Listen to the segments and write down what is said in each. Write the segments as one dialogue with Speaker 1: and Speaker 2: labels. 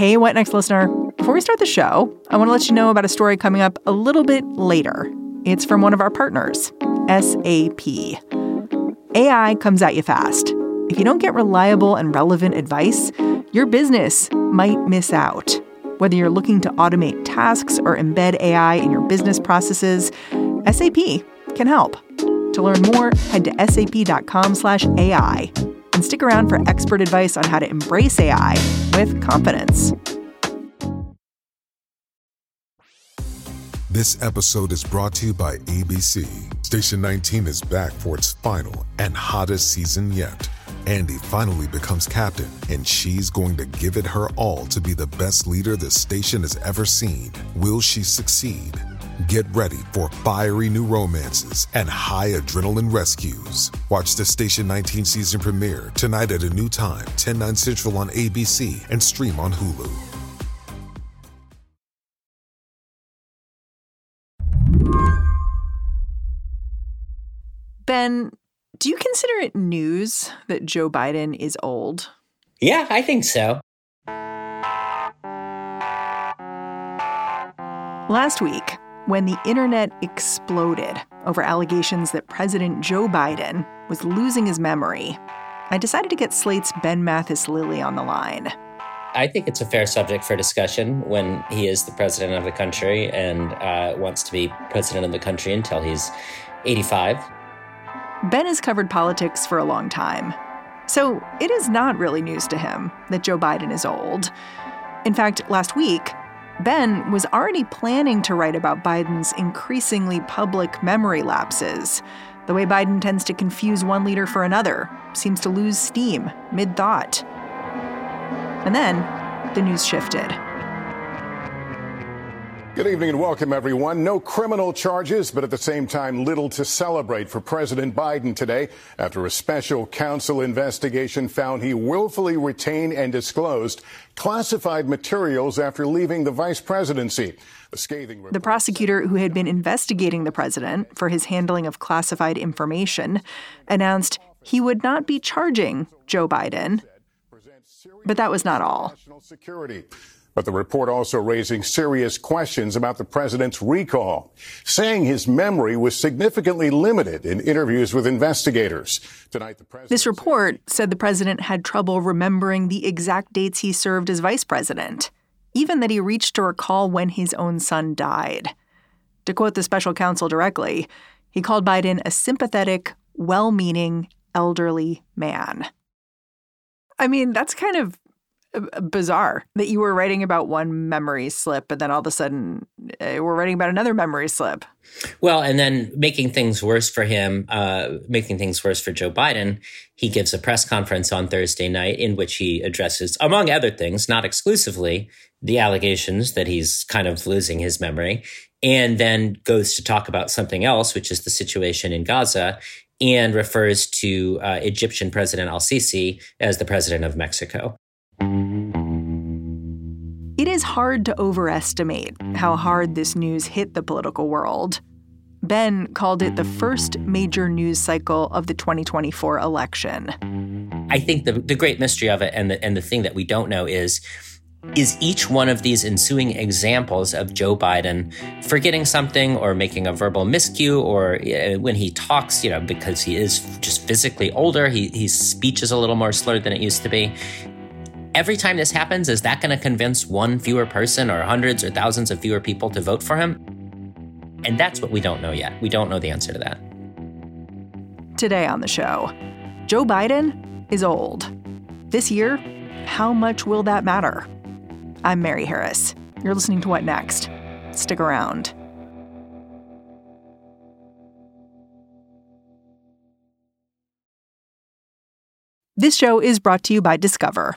Speaker 1: Hey, What Next listener. Before we start the show, I want to let you know about a story coming up a little bit later. It's from one of our partners, SAP. AI comes at you fast. If you don't get reliable and relevant advice, your business might miss out. Whether you're looking to automate tasks or embed AI in your business processes, SAP can help. To learn more, head to sap.com/ai and stick around for expert advice on how to embrace AI with confidence.
Speaker 2: This episode is brought to you by ABC. Station 19 is back for its final and hottest season yet. Andy finally becomes captain, and she's going to give it her all to be the best leader the station has ever seen. Will she succeed? Get ready for fiery new romances and high adrenaline rescues. Watch the Station 19 season premiere tonight at a new time, 10, 9 central on ABC and stream on Hulu.
Speaker 1: Ben, do you consider it news that Joe Biden is old?
Speaker 3: Yeah, I think so.
Speaker 1: Last week, when the internet exploded over allegations that President Joe Biden was losing his memory, I decided to get Slate's Ben Mathis Lilley on the line.
Speaker 3: I think it's a fair subject for discussion when he is the president of the country and uh, wants to be president of the country until he's 85.
Speaker 1: Ben has covered politics for a long time, so it is not really news to him that Joe Biden is old. In fact, last week, Ben was already planning to write about Biden's increasingly public memory lapses. The way Biden tends to confuse one leader for another, seems to lose steam mid thought. And then the news shifted.
Speaker 4: Good evening and welcome, everyone. No criminal charges, but at the same time, little to celebrate for President Biden today after a special counsel investigation found he willfully retained and disclosed classified materials after leaving the vice presidency.
Speaker 1: The scathing. The prosecutor who had been investigating the president for his handling of classified information announced he would not be charging Joe Biden. But that was not all.
Speaker 4: Security. But the report also raising serious questions about the president's recall, saying his memory was significantly limited in interviews with investigators.
Speaker 1: Tonight, the president this report said the president had trouble remembering the exact dates he served as vice president, even that he reached to recall when his own son died. To quote the special counsel directly, he called Biden a sympathetic, well meaning, elderly man. I mean, that's kind of bizarre that you were writing about one memory slip, and then all of a sudden uh, we're writing about another memory slip.
Speaker 3: Well, and then making things worse for him, uh, making things worse for Joe Biden, he gives a press conference on Thursday night in which he addresses, among other things, not exclusively, the allegations that he's kind of losing his memory, and then goes to talk about something else, which is the situation in Gaza. And refers to uh, Egyptian President al Sisi as the president of Mexico.
Speaker 1: Hard to overestimate how hard this news hit the political world. Ben called it the first major news cycle of the 2024 election.
Speaker 3: I think the, the great mystery of it and the, and the thing that we don't know is is each one of these ensuing examples of Joe Biden forgetting something or making a verbal miscue or uh, when he talks, you know, because he is just physically older, he, his speech is a little more slurred than it used to be every time this happens, is that going to convince one fewer person or hundreds or thousands of fewer people to vote for him? And that's what we don't know yet. We don't know the answer to that.
Speaker 1: Today on the show, Joe Biden is old. This year, how much will that matter? I'm Mary Harris. You're listening to What Next? Stick around. This show is brought to you by Discover.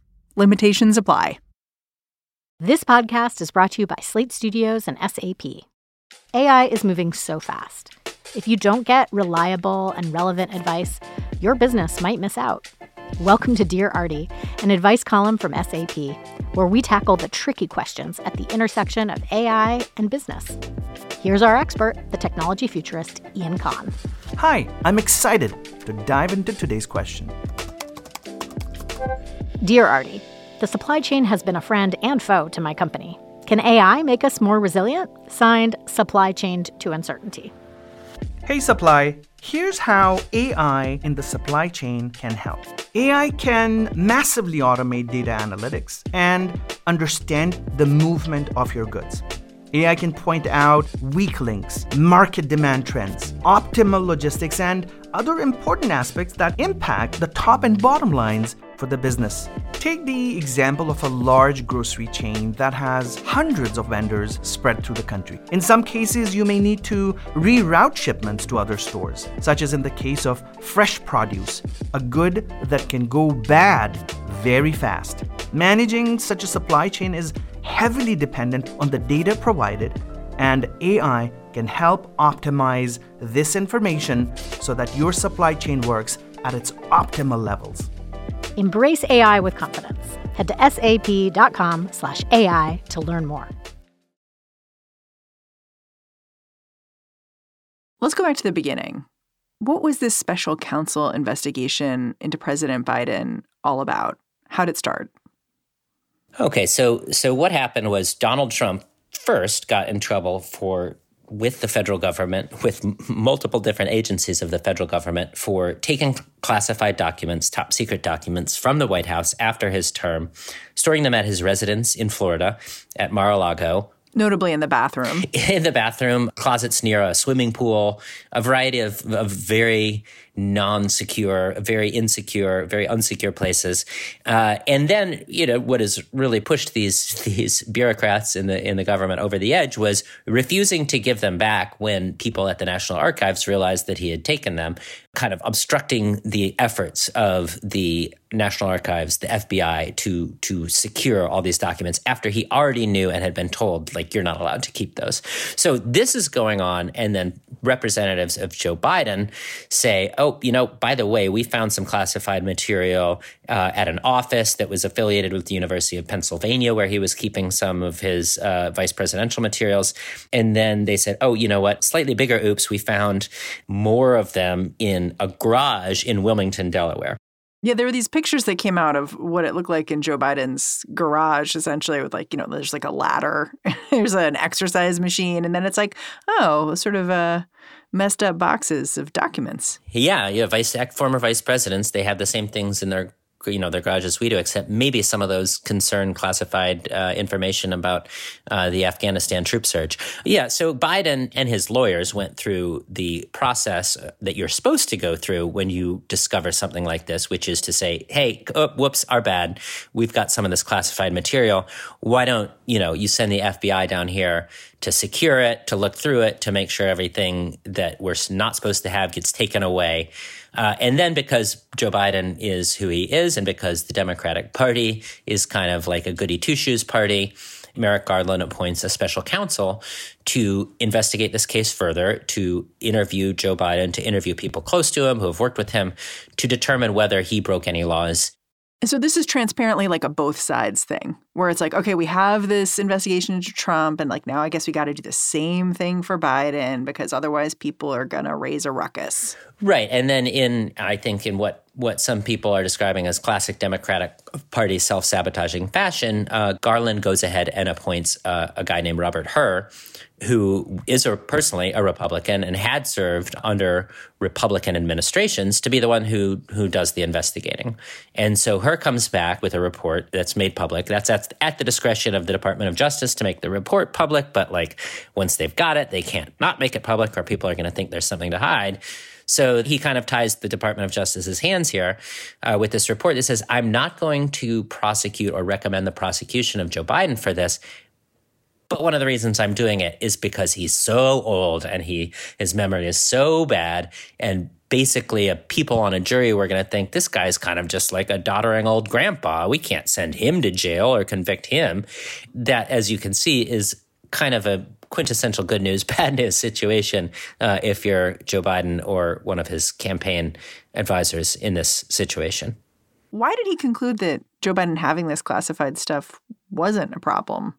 Speaker 1: Limitations apply.
Speaker 5: This podcast is brought to you by Slate Studios and SAP. AI is moving so fast. If you don't get reliable and relevant advice, your business might miss out. Welcome to Dear Artie, an advice column from SAP, where we tackle the tricky questions at the intersection of AI and business. Here's our expert, the technology futurist Ian Khan.
Speaker 6: Hi, I'm excited to dive into today's question.
Speaker 5: Dear Artie, the supply chain has been a friend and foe to my company. Can AI make us more resilient? Signed, Supply Chained to Uncertainty.
Speaker 6: Hey, Supply. Here's how AI in the supply chain can help. AI can massively automate data analytics and understand the movement of your goods. AI can point out weak links, market demand trends, optimal logistics, and other important aspects that impact the top and bottom lines for the business. Take the example of a large grocery chain that has hundreds of vendors spread through the country. In some cases, you may need to reroute shipments to other stores, such as in the case of fresh produce, a good that can go bad very fast. Managing such a supply chain is heavily dependent on the data provided, and AI can help optimize this information so that your supply chain works at its optimal levels.
Speaker 5: Embrace AI with confidence. Head to sap.com slash AI to learn more.
Speaker 1: Let's go back to the beginning. What was this special counsel investigation into President Biden all about? How did it start?
Speaker 3: Okay, so so what happened was Donald Trump first got in trouble for with the federal government, with m- multiple different agencies of the federal government, for taking classified documents, top secret documents from the White House after his term, storing them at his residence in Florida at Mar a Lago.
Speaker 1: Notably in the bathroom.
Speaker 3: In the bathroom, closets near a swimming pool, a variety of, of very non-secure, very insecure, very unsecure places. Uh, and then, you know, what has really pushed these these bureaucrats in the in the government over the edge was refusing to give them back when people at the National Archives realized that he had taken them, kind of obstructing the efforts of the National Archives, the FBI, to to secure all these documents after he already knew and had been told, like, you're not allowed to keep those. So this is going on, and then representatives of Joe Biden say, oh, you know, by the way, we found some classified material uh, at an office that was affiliated with the University of Pennsylvania, where he was keeping some of his uh, vice presidential materials. And then they said, oh, you know what? Slightly bigger oops, we found more of them in a garage in Wilmington, Delaware.
Speaker 1: Yeah, there were these pictures that came out of what it looked like in Joe Biden's garage, essentially, with like, you know, there's like a ladder, there's an exercise machine, and then it's like, oh, sort of a messed up boxes of documents.
Speaker 3: Yeah, yeah. Vice former vice presidents, they have the same things in their you know their garages we do, except maybe some of those concern classified uh, information about uh, the Afghanistan troop surge. Yeah, so Biden and his lawyers went through the process that you're supposed to go through when you discover something like this, which is to say, "Hey, oh, whoops, our bad. We've got some of this classified material. Why don't you know you send the FBI down here?" to secure it, to look through it, to make sure everything that we're not supposed to have gets taken away. Uh, and then because Joe Biden is who he is, and because the Democratic Party is kind of like a goody two shoes party, Merrick Garland appoints a special counsel to investigate this case further, to interview Joe Biden, to interview people close to him who have worked with him, to determine whether he broke any laws.
Speaker 1: And so this is transparently like a both sides thing where it's like, okay, we have this investigation into Trump, and like now I guess we got to do the same thing for Biden because otherwise people are going to raise a ruckus.
Speaker 3: Right. And then in, I think, in what, what some people are describing as classic Democratic Party self sabotaging fashion, uh, Garland goes ahead and appoints uh, a guy named Robert Hur who is a, personally a Republican and had served under Republican administrations to be the one who who does the investigating. And so Hur comes back with a report that's made public. That's at, at the discretion of the Department of Justice to make the report public, but like once they've got it, they can't not make it public or people are going to think there's something to hide. So he kind of ties the Department of Justice's hands here uh, with this report that says, I'm not going to prosecute or recommend the prosecution of Joe Biden for this But one of the reasons I'm doing it is because he's so old and he his memory is so bad and basically a people on a jury were going to think this guy's kind of just like a doddering old grandpa. We can't send him to jail or convict him. That, as you can see, is kind of a quintessential good news, bad news situation uh, if you're Joe Biden or one of his campaign advisors in this situation.
Speaker 1: Why did he conclude that Joe Biden having this classified stuff wasn't a problem?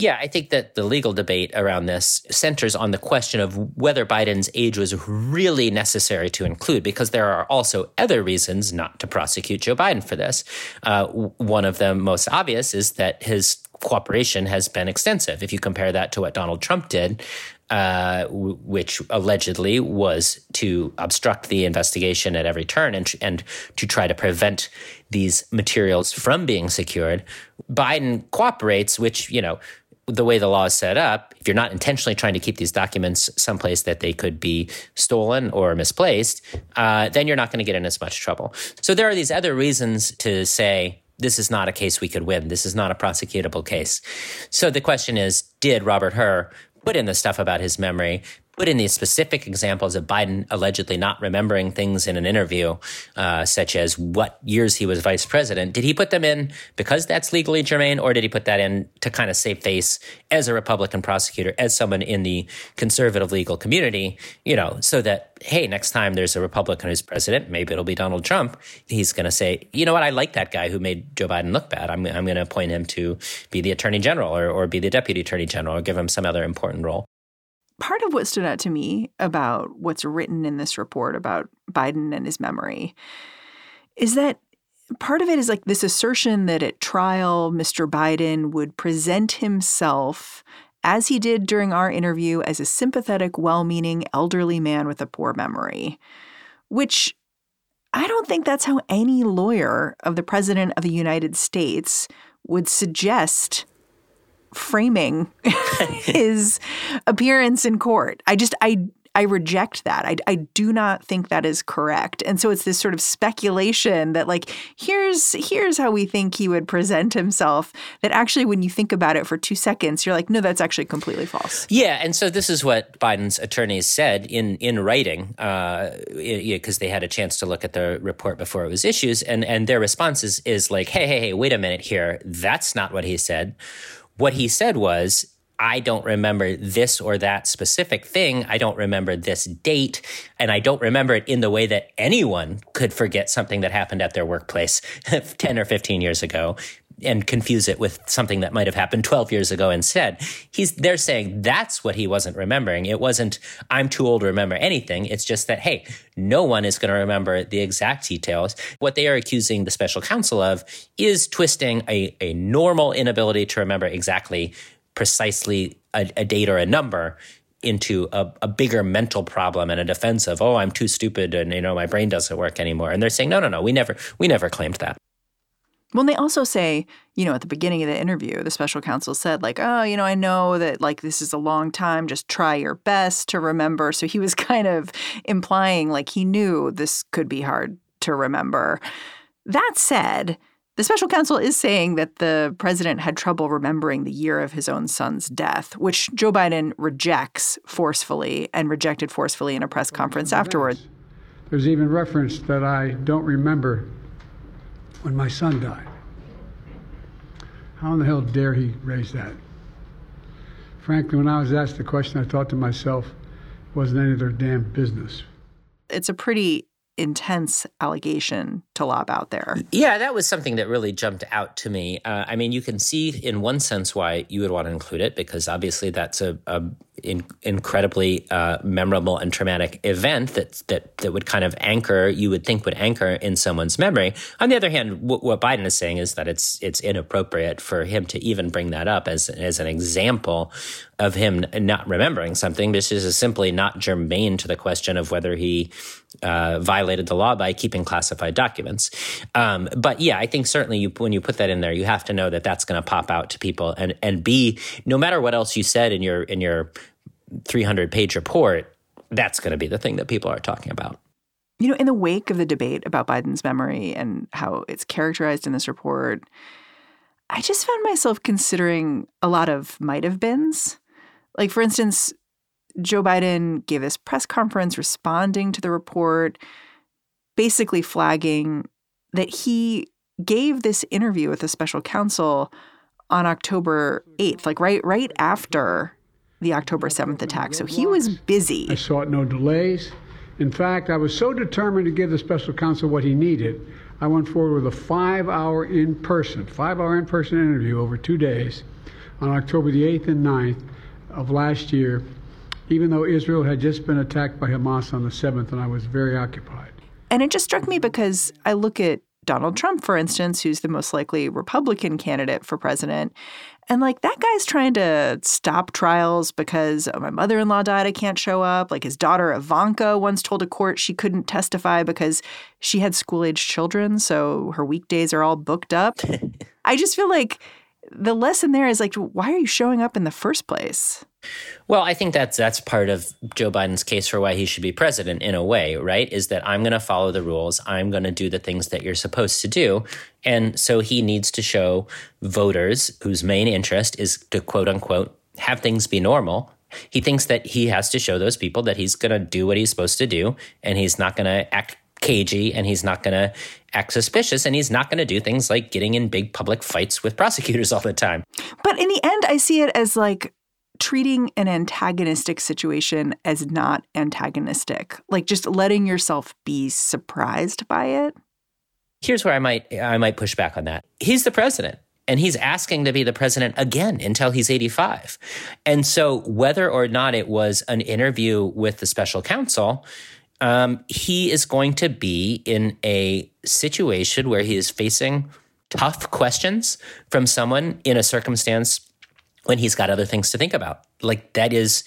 Speaker 3: Yeah, I think that the legal debate around this centers on the question of whether Biden's age was really necessary to include, because there are also other reasons not to prosecute Joe Biden for this. Uh, one of the most obvious is that his cooperation has been extensive. If you compare that to what Donald Trump did, uh, which allegedly was to obstruct the investigation at every turn and, and to try to prevent these materials from being secured. Biden cooperates, which, you know, the way the law is set up, if you're not intentionally trying to keep these documents someplace that they could be stolen or misplaced, uh, then you're not going to get in as much trouble. So there are these other reasons to say this is not a case we could win. This is not a prosecutable case. So the question is, did Robert Hur put in the stuff about his memory put in these specific examples of Biden allegedly not remembering things in an interview, uh, such as what years he was vice president, did he put them in because that's legally germane, or did he put that in to kind of save face as a Republican prosecutor, as someone in the conservative legal community, you know, so that, hey, next time there's a Republican who's president, maybe it'll be Donald Trump, he's going to say, you know what, I like that guy who made Joe Biden look bad. I'm, I'm going to appoint him to be the attorney general or, or be the deputy attorney general or give him some other important role
Speaker 1: part of what stood out to me about what's written in this report about Biden and his memory is that part of it is like this assertion that at trial, Mr. Biden would present himself as he did during our interview as a sympathetic, well meaning elderly man with a poor memory, which I don't think that's how any lawyer of the President of the United States would suggest framing his appearance in court. I just I I reject that. I, I do not think that is correct. And so it's this sort of speculation that like here's here's how we think he would present himself that actually when you think about it for 2 seconds you're like no that's actually completely false.
Speaker 3: Yeah, and so this is what Biden's attorneys said in in writing uh because they had a chance to look at the report before it was issued and and their response is is like hey hey hey wait a minute here that's not what he said what he said was, I don't remember this or that specific thing. I don't remember this date. And I don't remember it in the way that anyone could forget something that happened at their workplace 10 or 15 years ago and confuse it with something that might have happened 12 years ago instead. He's they're saying that's what he wasn't remembering. It wasn't I'm too old to remember anything. It's just that hey, no one is going to remember the exact details. What they are accusing the special counsel of is twisting a, a normal inability to remember exactly precisely a, a date or a number into a, a, bigger mental problem and a defense of oh i'm too stupid and you know my brain doesn't work anymore and they're saying no no no we never we never claimed that
Speaker 1: when they also say, you know, at the beginning of the interview, the special counsel said, like, oh, you know, I know that like this is a long time, just try your best to remember. So he was kind of implying like he knew this could be hard to remember. That said, the special counsel is saying that the president had trouble remembering the year of his own son's death, which Joe Biden rejects forcefully and rejected forcefully in a press conference afterward.
Speaker 7: There's even reference that I don't remember when my son died. How in the hell dare he raise that? Frankly, when I was asked the question, I thought to myself, it wasn't any of their damn business.
Speaker 1: It's a pretty intense allegation to lob out there.
Speaker 3: Yeah, that was something that really jumped out to me. Uh, I mean, you can see in one sense why you would want to include it because obviously that's a, a in, incredibly uh, memorable and traumatic event that that that would kind of anchor you would think would anchor in someone's memory. On the other hand, w- what Biden is saying is that it's it's inappropriate for him to even bring that up as as an example of him not remembering something. This is simply not germane to the question of whether he uh, violated the law by keeping classified documents. Um, but yeah, I think certainly you, when you put that in there, you have to know that that's going to pop out to people, and and b no matter what else you said in your in your 300 page report, that's going to be the thing that people are talking about.
Speaker 1: You know, in the wake of the debate about Biden's memory and how it's characterized in this report, I just found myself considering a lot of might have beens. Like, for instance, Joe Biden gave this press conference responding to the report, basically flagging that he gave this interview with the special counsel on October 8th, like right right after the October 7th attack. So he was busy.
Speaker 7: I sought no delays. In fact, I was so determined to give the special counsel what he needed, I went forward with a five hour in person, five hour in person interview over two days on October the 8th and 9th of last year, even though Israel had just been attacked by Hamas on the 7th and I was very occupied.
Speaker 1: And it just struck me because I look at Donald Trump, for instance, who's the most likely Republican candidate for president. And like that guy's trying to stop trials because oh, my mother in law died, I can't show up. Like his daughter Ivanka once told a court she couldn't testify because she had school age children. So her weekdays are all booked up. I just feel like the lesson there is like, why are you showing up in the first place?
Speaker 3: Well, I think that's that's part of Joe Biden's case for why he should be president in a way, right? Is that I'm going to follow the rules. I'm going to do the things that you're supposed to do. And so he needs to show voters whose main interest is to quote unquote have things be normal. He thinks that he has to show those people that he's going to do what he's supposed to do and he's not going to act cagey and he's not going to act suspicious and he's not going to do things like getting in big public fights with prosecutors all the time.
Speaker 1: But in the end, I see it as like treating an antagonistic situation as not antagonistic, like just letting yourself be surprised by it.
Speaker 3: Here's where I might I might push back on that. He's the president and he's asking to be the president again until he's 85. And so whether or not it was an interview with the special counsel, um, he is going to be in a situation where he is facing tough questions from someone in a circumstance when he's got other things to think about. Like that is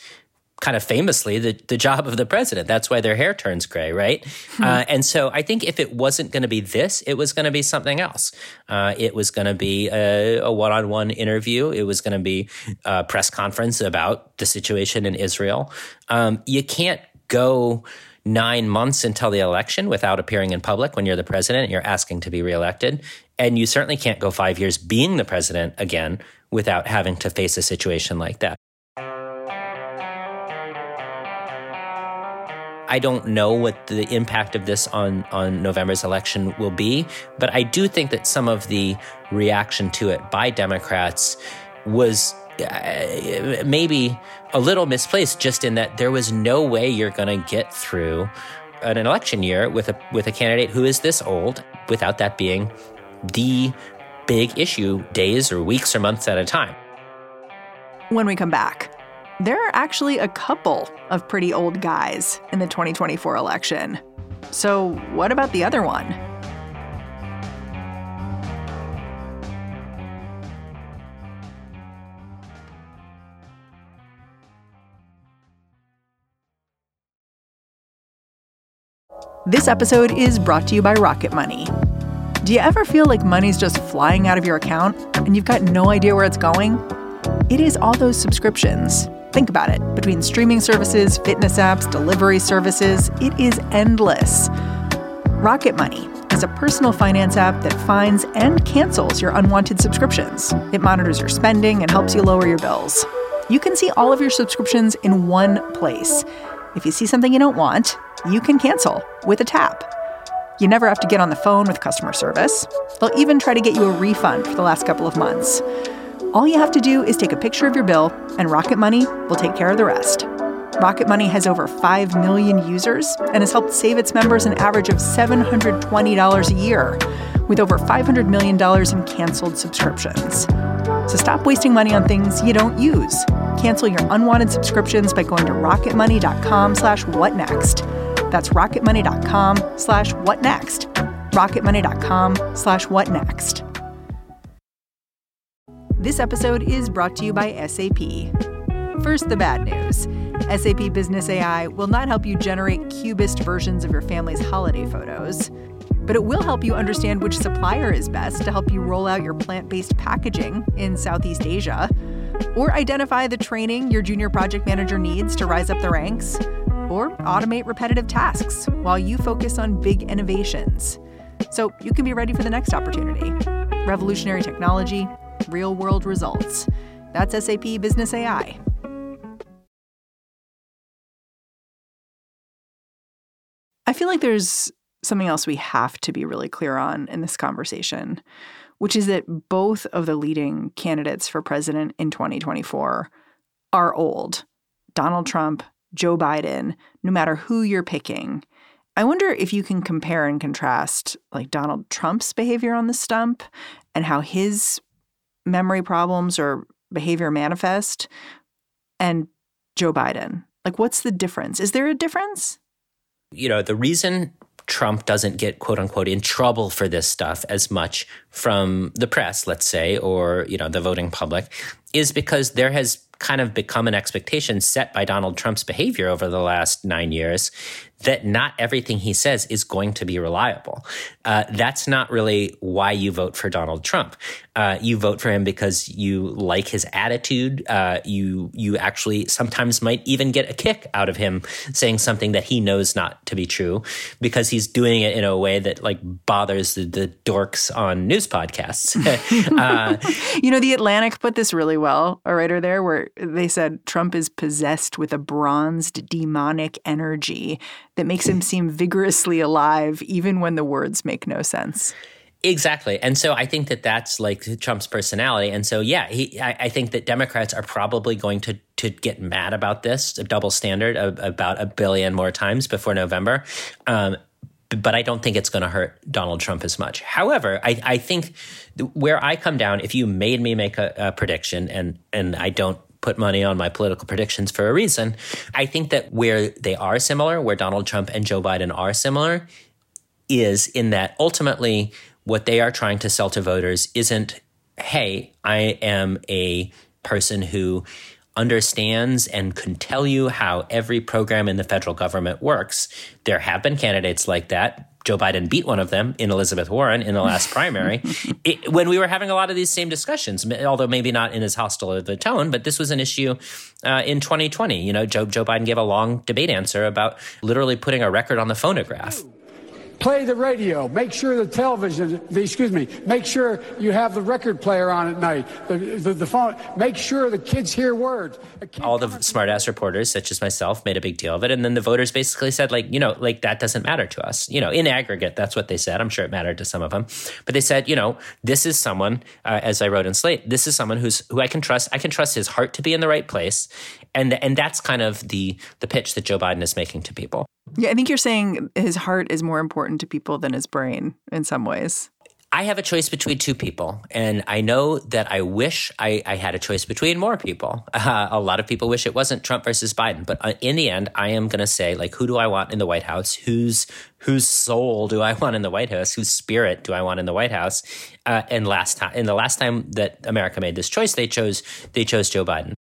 Speaker 3: kind of famously the, the job of the president. That's why their hair turns gray, right? Hmm. Uh, and so I think if it wasn't going to be this, it was going to be something else. Uh, it was going to be a, a, one-on-one interview. It was going to be a press conference about the situation in Israel. Um, you can't go nine months until the election without appearing in public when you're the president and you're asking to be reelected. And you certainly can't go five years being the president again without having to face a situation like that. I don't know what the impact of this on, on November's election will be, but I do think that some of the reaction to it by Democrats was Uh, maybe a little misplaced just in that there was no way you're going to get through an election year with a with a candidate who is this old without that being the big issue days or weeks or months at a time.
Speaker 1: When we come back, there are actually a couple of pretty old guys in the 2024 election. So, what about the other one? This episode is brought to you by Rocket Money. Do you ever feel like money's just flying out of your account and you've got no idea where it's going? It is all those subscriptions. Think about it. Between streaming services, fitness apps, delivery services, it is endless. Rocket Money is a personal finance app that finds and cancels your unwanted subscriptions. It monitors your spending and helps you lower your bills. You can see all of your subscriptions in one place. If you see something you don't want, you can cancel with a tap. You never have to get on the phone with customer service. They'll even try to get you a refund for the last couple of months. All you have to do is take a picture of your bill, and Rocket Money will take care of the rest. Rocket Money has over 5 million users and has helped save its members an average of $720 a year, with over $500 million in canceled subscriptions. So stop wasting money on things you don't use. Cancel your unwanted subscriptions by going to rocketmoney.com slash whatnext. That's rocketmoney.com slash what next. Rocketmoney.com slash what next. This episode is brought to you by SAP. First, the bad news. SAP Business AI will not help you generate cubist versions of your family's holiday photos, but it will help you understand which supplier is best to help you roll out your plant based packaging in Southeast Asia, or identify the training your junior project manager needs to rise up the ranks or automate repetitive tasks while you focus on big innovations. So you can be ready for the next opportunity. Revolutionary technology, real world results. That's SAP Business AI. I feel like there's something else we have to be really clear on in this conversation, which is that both of the leading candidates for president in 2024 are old Donald Trump, Joe Biden, no matter who you're picking. I wonder if you can compare and contrast like Donald Trump's behavior on the stump and how his memory problems or behavior manifest and Joe Biden. Like what's the difference? Is there a difference?
Speaker 3: You know, the reason Trump doesn't get quote unquote in trouble for this stuff as much from the press, let's say, or, you know, the voting public is because there has kind of become an expectation set by Donald Trump's behavior over the last nine years that not everything he says is going to be reliable. Uh, that's not really why you vote for Donald Trump. Uh, you vote for him because you like his attitude. Uh, you you actually sometimes might even get a kick out of him saying something that he knows not to be true because he's doing it in a way that like bothers the, the dorks on news podcasts.
Speaker 1: Uh, you know, the Atlantic put this really well. A writer there where they said Trump is possessed with a bronzed demonic energy that makes him seem vigorously alive, even when the words make no sense.
Speaker 3: Exactly. And so I think that that's like Trump's personality. And so, yeah, he, I, I, think that Democrats are probably going to, to get mad about this, a double standard of, about a billion more times before November. Um, but I don't think it's going to hurt Donald Trump as much. However, I, I think where I come down, if you made me make a, a prediction, and and I don't put money on my political predictions for a reason. I think that where they are similar, where Donald Trump and Joe Biden are similar, is in that ultimately what they are trying to sell to voters isn't, hey, I am a person who understands and can tell you how every program in the federal government works. There have been candidates like that. Joe Biden beat one of them in Elizabeth Warren in the last primary. It, when we were having a lot of these same discussions, although maybe not in as hostile of a tone, but this was an issue uh, in 2020. You know, Joe, Joe Biden gave a long debate answer about literally putting a record on the phonograph
Speaker 7: play the radio, make sure the television, the, excuse me, make sure you have the record player on at night, the, the, the phone, make sure the kids hear words.
Speaker 3: All the smartass reporters, such as myself, made a big deal of it. And then the voters basically said, like, you know, like that doesn't matter to us. You know, in aggregate, that's what they said. I'm sure it mattered to some of them. But they said, you know, this is someone, uh, as I wrote in Slate, this is someone who's who I can trust. I can trust his heart to be in the right place. And, and that's kind of the the pitch that Joe Biden is making to people.
Speaker 1: Yeah, I think you're saying his heart is more important to people than his brain in some ways.
Speaker 3: I have a choice between two people, and I know that I wish I, I had a choice between more people. Uh, a lot of people wish it wasn't Trump versus Biden, but uh, in the end, I am going to say, like, who do I want in the White House? Whose whose soul do I want in the White House? Whose spirit do I want in the White House? Uh, and last time, in the last time that America made this choice, they chose they chose Joe Biden.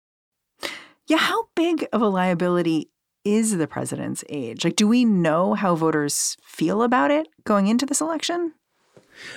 Speaker 1: Yeah, how big of a liability is the president's age? Like, do we know how voters feel about it going into this election?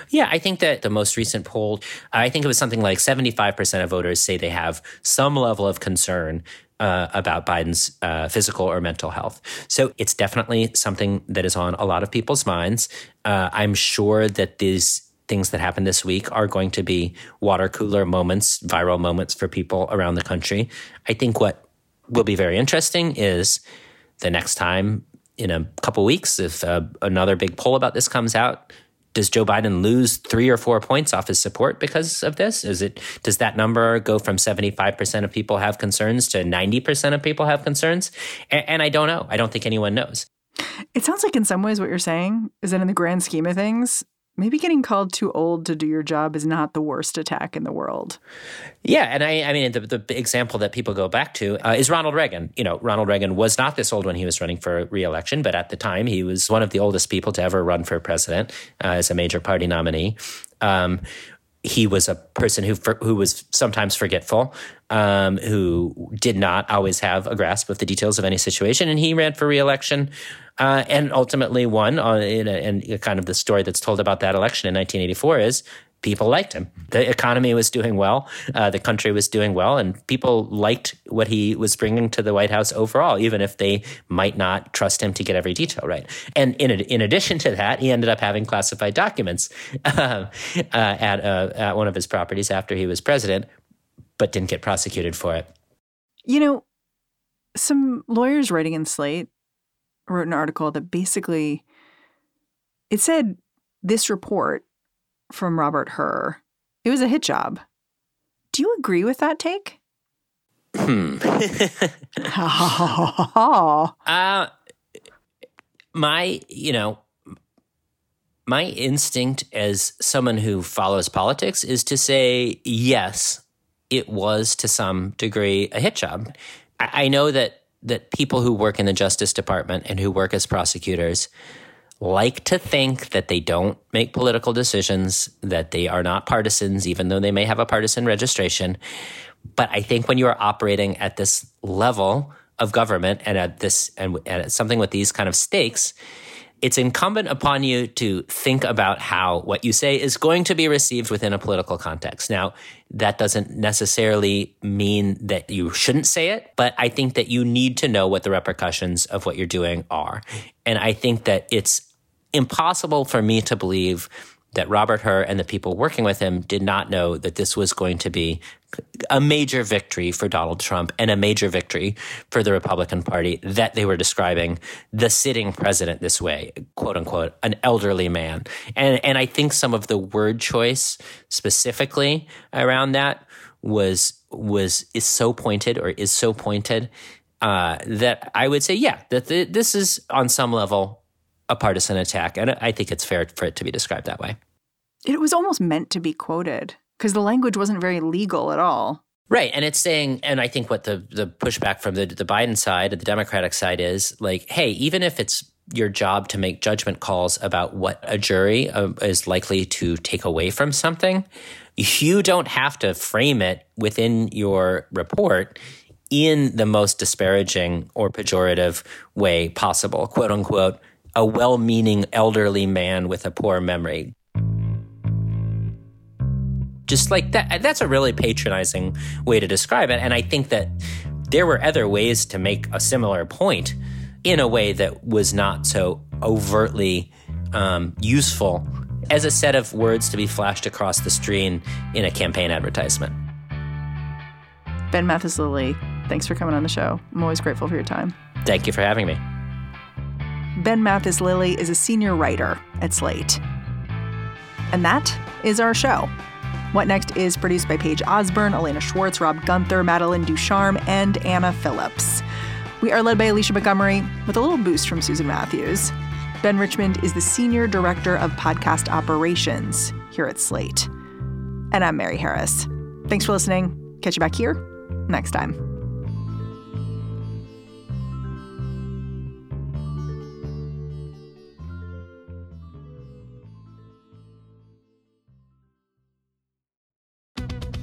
Speaker 3: Yeah, I think that the most recent poll, I think it was something like 75% of voters say they have some level of concern uh, about Biden's uh, physical or mental health. So it's definitely something that is on a lot of people's minds. Uh, I'm sure that these things that happened this week are going to be water cooler moments, viral moments for people around the country. I think what will be very interesting is the next time in a couple weeks, if uh, another big poll about this comes out, does Joe Biden lose three or four points off his support because of this? Is it does that number go from seventy five percent of people have concerns to ninety percent of people have concerns? And, and I don't know. I don't think anyone knows.
Speaker 1: It sounds like in some ways what you're saying is that in the grand scheme of things, maybe getting called too old to do your job is not the worst attack in the world.
Speaker 3: Yeah, and I, I mean, the, the example that people go back to uh, is Ronald Reagan. You know, Ronald Reagan was not this old when he was running for reelection, but at the time he was one of the oldest people to ever run for president uh, as a major party nominee. Um, he was a person who who was sometimes forgetful, um, who did not always have a grasp of the details of any situation, and he ran for reelection uh, and ultimately won. Uh, and kind of the story that's told about that election in 1984 is people liked him. The economy was doing well, uh, the country was doing well, and people liked what he was bringing to the White House overall, even if they might not trust him to get every detail right. And in in addition to that, he ended up having classified documents uh, at uh, at one of his properties after he was president, but didn't get prosecuted for it.
Speaker 1: You know, some lawyers writing in Slate wrote an article that basically it said this report from Robert Hur, it was a hit job. Do you agree with that take?
Speaker 3: Hmm. uh, my, you know, my instinct as someone who follows politics is to say yes, it was to some degree a hit job. I, I know that that people who work in the Justice Department and who work as prosecutors like to think that they don't make political decisions, that they are not partisans, even though they may have a partisan registration. But I think when you are operating at this level of government and at this and at something with these kind of stakes, it's incumbent upon you to think about how what you say is going to be received within a political context. Now, that doesn't necessarily mean that you shouldn't say it, but I think that you need to know what the repercussions of what you're doing are. And I think that it's impossible for me to believe that Robert Hur and the people working with him did not know that this was going to be a major victory for Donald Trump and a major victory for the Republican Party that they were describing the sitting president this way, quote unquote, an elderly man. And and I think some of the word choice specifically around that was was is so pointed or is so pointed uh, that I would say, yeah, that the, this is on some level a partisan attack. And I think it's fair for it to be described that way.
Speaker 1: It was almost meant to be quoted because the language wasn't very legal at all.
Speaker 3: Right. And it's saying, and I think what the, the pushback from the, the Biden side, and the Democratic side is like, hey, even if it's your job to make judgment calls about what a jury uh, is likely to take away from something, you don't have to frame it within your report in the most disparaging or pejorative way possible, quote unquote a well meaning elderly man with a poor memory. Just like that, that's a really patronizing way to describe it. And I think that there were other ways to make a similar point in a way that was not so overtly um, useful as a set of words to be flashed across the screen in a campaign advertisement.
Speaker 1: Ben Mathis Lilley, thanks for coming on the show. I'm always grateful for your time.
Speaker 3: Thank you for having me.
Speaker 1: Ben Mathis Lilley is a senior writer at Slate. And that is our show. What Next is produced by Paige Osborne, Elena Schwartz, Rob Gunther, Madeline Ducharme, and Anna Phillips. We are led by Alicia Montgomery with a little boost from Susan Matthews. Ben Richmond is the Senior Director of Podcast Operations here at Slate. And I'm Mary Harris. Thanks for listening. Catch you back here next time.